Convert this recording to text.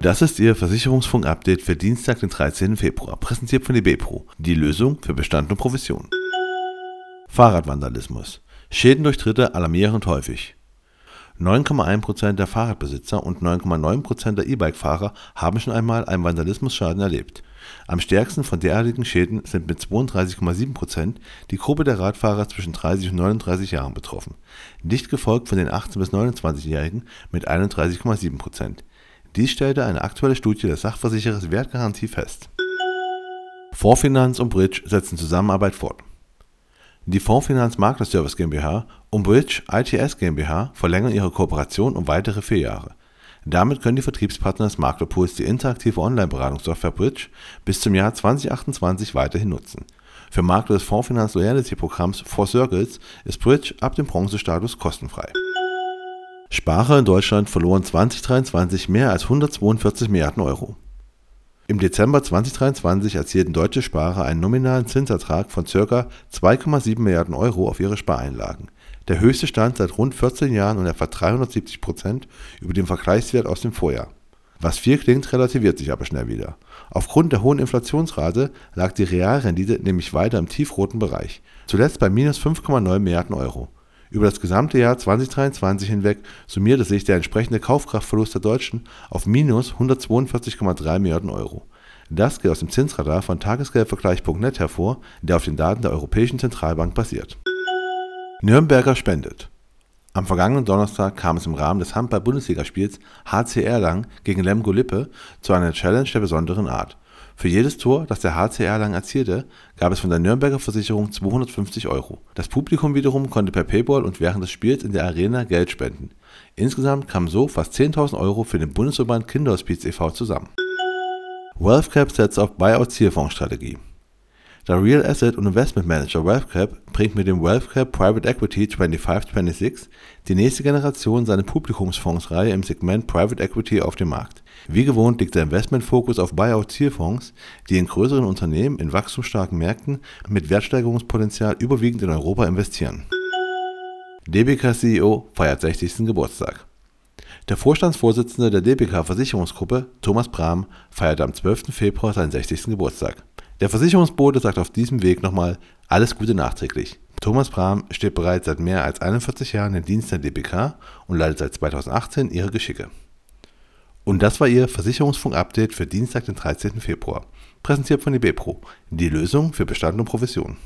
Das ist Ihr Versicherungsfunk-Update für Dienstag, den 13. Februar, präsentiert von DB Die Lösung für Bestand und Provision. Fahrradvandalismus. Schäden durch Dritte alarmierend häufig. 9,1% der Fahrradbesitzer und 9,9% der E-Bike-Fahrer haben schon einmal einen Vandalismusschaden erlebt. Am stärksten von derartigen Schäden sind mit 32,7% die Gruppe der Radfahrer zwischen 30 und 39 Jahren betroffen, dicht gefolgt von den 18 bis 29-Jährigen mit 31,7%. Dies stellte eine aktuelle Studie des Sachversicherers Wertgarantie fest. Vorfinanz und Bridge setzen Zusammenarbeit fort. Die Fondsfinanz Makler Service GmbH und Bridge ITS GmbH verlängern ihre Kooperation um weitere vier Jahre. Damit können die Vertriebspartner des Maklerpools die interaktive Online-Beratungssoftware Bridge bis zum Jahr 2028 weiterhin nutzen. Für Makler des Fondsfinanz Loyalty Programms Four Circles ist Bridge ab dem Bronzestatus kostenfrei. Sparer in Deutschland verloren 2023 mehr als 142 Milliarden Euro. Im Dezember 2023 erzielten deutsche Sparer einen nominalen Zinsertrag von ca. 2,7 Milliarden Euro auf ihre Spareinlagen, der höchste Stand seit rund 14 Jahren und etwa 370 Prozent über dem Vergleichswert aus dem Vorjahr. Was viel klingt, relativiert sich aber schnell wieder. Aufgrund der hohen Inflationsrate lag die Realrendite nämlich weiter im tiefroten Bereich, zuletzt bei minus 5,9 Milliarden Euro. Über das gesamte Jahr 2023 hinweg summierte sich der entsprechende Kaufkraftverlust der Deutschen auf minus 142,3 Milliarden Euro. Das geht aus dem Zinsradar von Tagesgeldvergleich.net hervor, der auf den Daten der Europäischen Zentralbank basiert. Nürnberger spendet. Am vergangenen Donnerstag kam es im Rahmen des Handball-Bundesligaspiels HC Erlangen gegen Lemgo Lippe zu einer Challenge der besonderen Art. Für jedes Tor, das der HC Erlangen erzielte, gab es von der Nürnberger Versicherung 250 Euro. Das Publikum wiederum konnte per Payball und während des Spiels in der Arena Geld spenden. Insgesamt kamen so fast 10.000 Euro für den Bundesverband Kinderhospiz e.V. zusammen. WealthCap setzt auf Buyout-Zielfondsstrategie. Der Real Asset und Investment Manager WealthCap bringt mit dem WealthCap Private Equity 2526 die nächste Generation seiner Publikumsfondsreihe im Segment Private Equity auf den Markt. Wie gewohnt liegt der Investmentfokus auf Buyout-Zielfonds, die in größeren Unternehmen in wachstumsstarken Märkten mit Wertsteigerungspotenzial überwiegend in Europa investieren. DBK CEO feiert 60. Geburtstag. Der Vorstandsvorsitzende der DBK Versicherungsgruppe, Thomas Brahm, feierte am 12. Februar seinen 60. Geburtstag. Der Versicherungsbote sagt auf diesem Weg nochmal alles Gute nachträglich. Thomas Brahm steht bereits seit mehr als 41 Jahren im Dienst der DBK und leitet seit 2018 ihre Geschicke. Und das war Ihr Versicherungsfunk-Update für Dienstag, den 13. Februar. Präsentiert von DB Pro, die Lösung für Bestand und Provision.